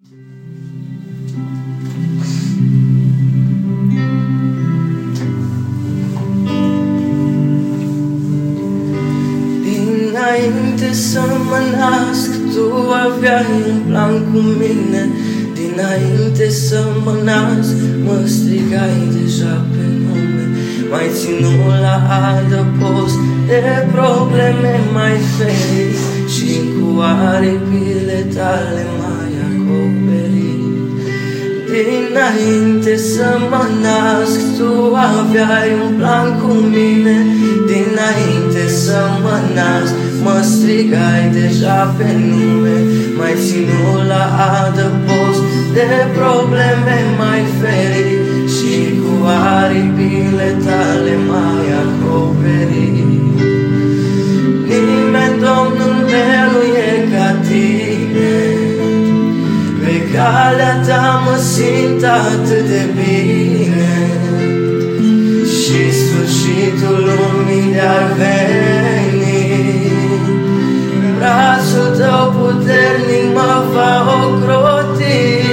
Dinainte să mă nasc, tu aveai un plan cu mine. Dinainte să mă nasc, mă strigai deja pe nume. Mai ținut la adăpost de probleme mai ferit Și cu aripile tale mai acoperit Dinainte să mă nasc, tu aveai un plan cu mine. Dinainte să mă nasc, mă strigai deja pe nume. Mai ținut la adăpost de probleme mai ferit Și cu aripile tale mai acoperit simt atât de bine. Și sfârșitul lumii de-ar veni Brațul tău puternic mă va ocroti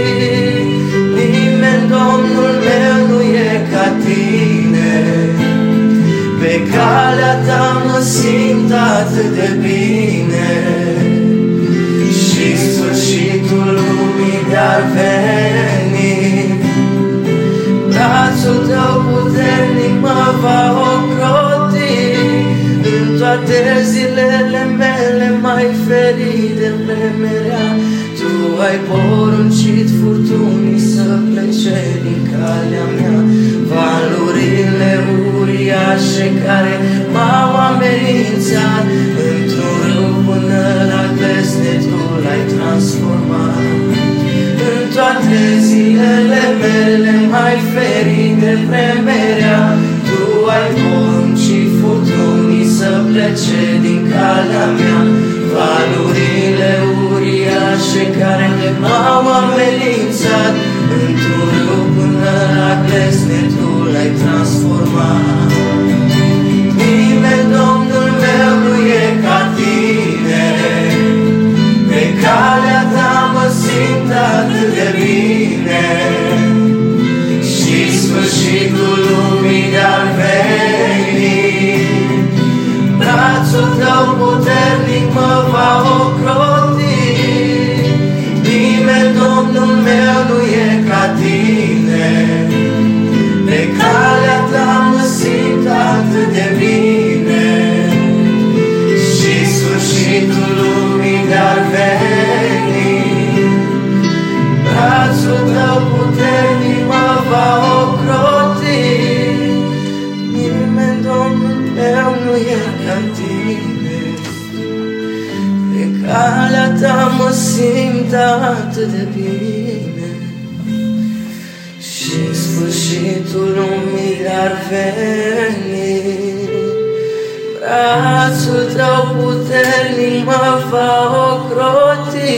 toate zilele mele mai ferite vremerea Tu ai poruncit furtunii să plece din calea mea. Valurile uriașe care plece din calea mea. Valurile uriașe care m-au amenințat Într-un râu până la glesne Tu l-ai transformat Pe calea ta mă simt atât de bine. Și sfârșitul lumii de-ar veni. Brațul tău puternic mă va ocroti. Nimeni, Domnul meu, nu e ca tine. Pe calea ta mă simt atât de bine sfârșitul lumii ar veni. Brațul tău puternic mă va ocroti.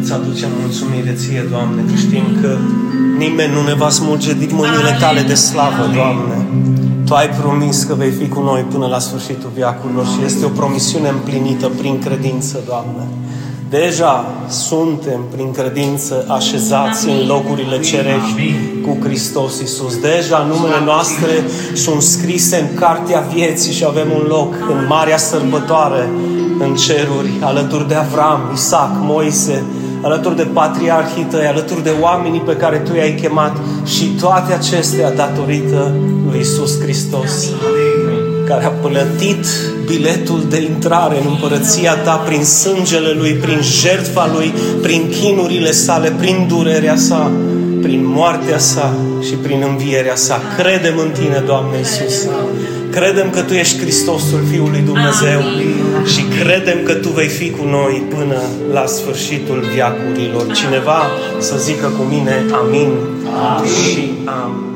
Îți aducem mulțumire ție, Doamne, că știm că nimeni nu ne va smulge din mâinile tale de slavă, Doamne. Tu ai promis că vei fi cu noi până la sfârșitul viacurilor și este o promisiune împlinită prin credință, Doamne. Deja suntem prin credință așezați în locurile cerești cu Hristos Iisus. Deja numele noastre sunt scrise în cartea vieții și avem un loc în marea sărbătoare în ceruri, alături de Avram, Isaac, Moise, alături de patriarhii tăi, alături de oamenii pe care tu i-ai chemat și toate acestea datorită lui Isus Hristos care a plătit biletul de intrare în împărăția ta prin sângele Lui, prin jertfa Lui, prin chinurile sale, prin durerea sa, prin moartea sa și prin învierea sa. Credem în Tine, Doamne Iisus. Credem că Tu ești Hristosul Fiului Dumnezeu și credem că Tu vei fi cu noi până la sfârșitul viacurilor. Cineva să zică cu mine amin, amin. și amin.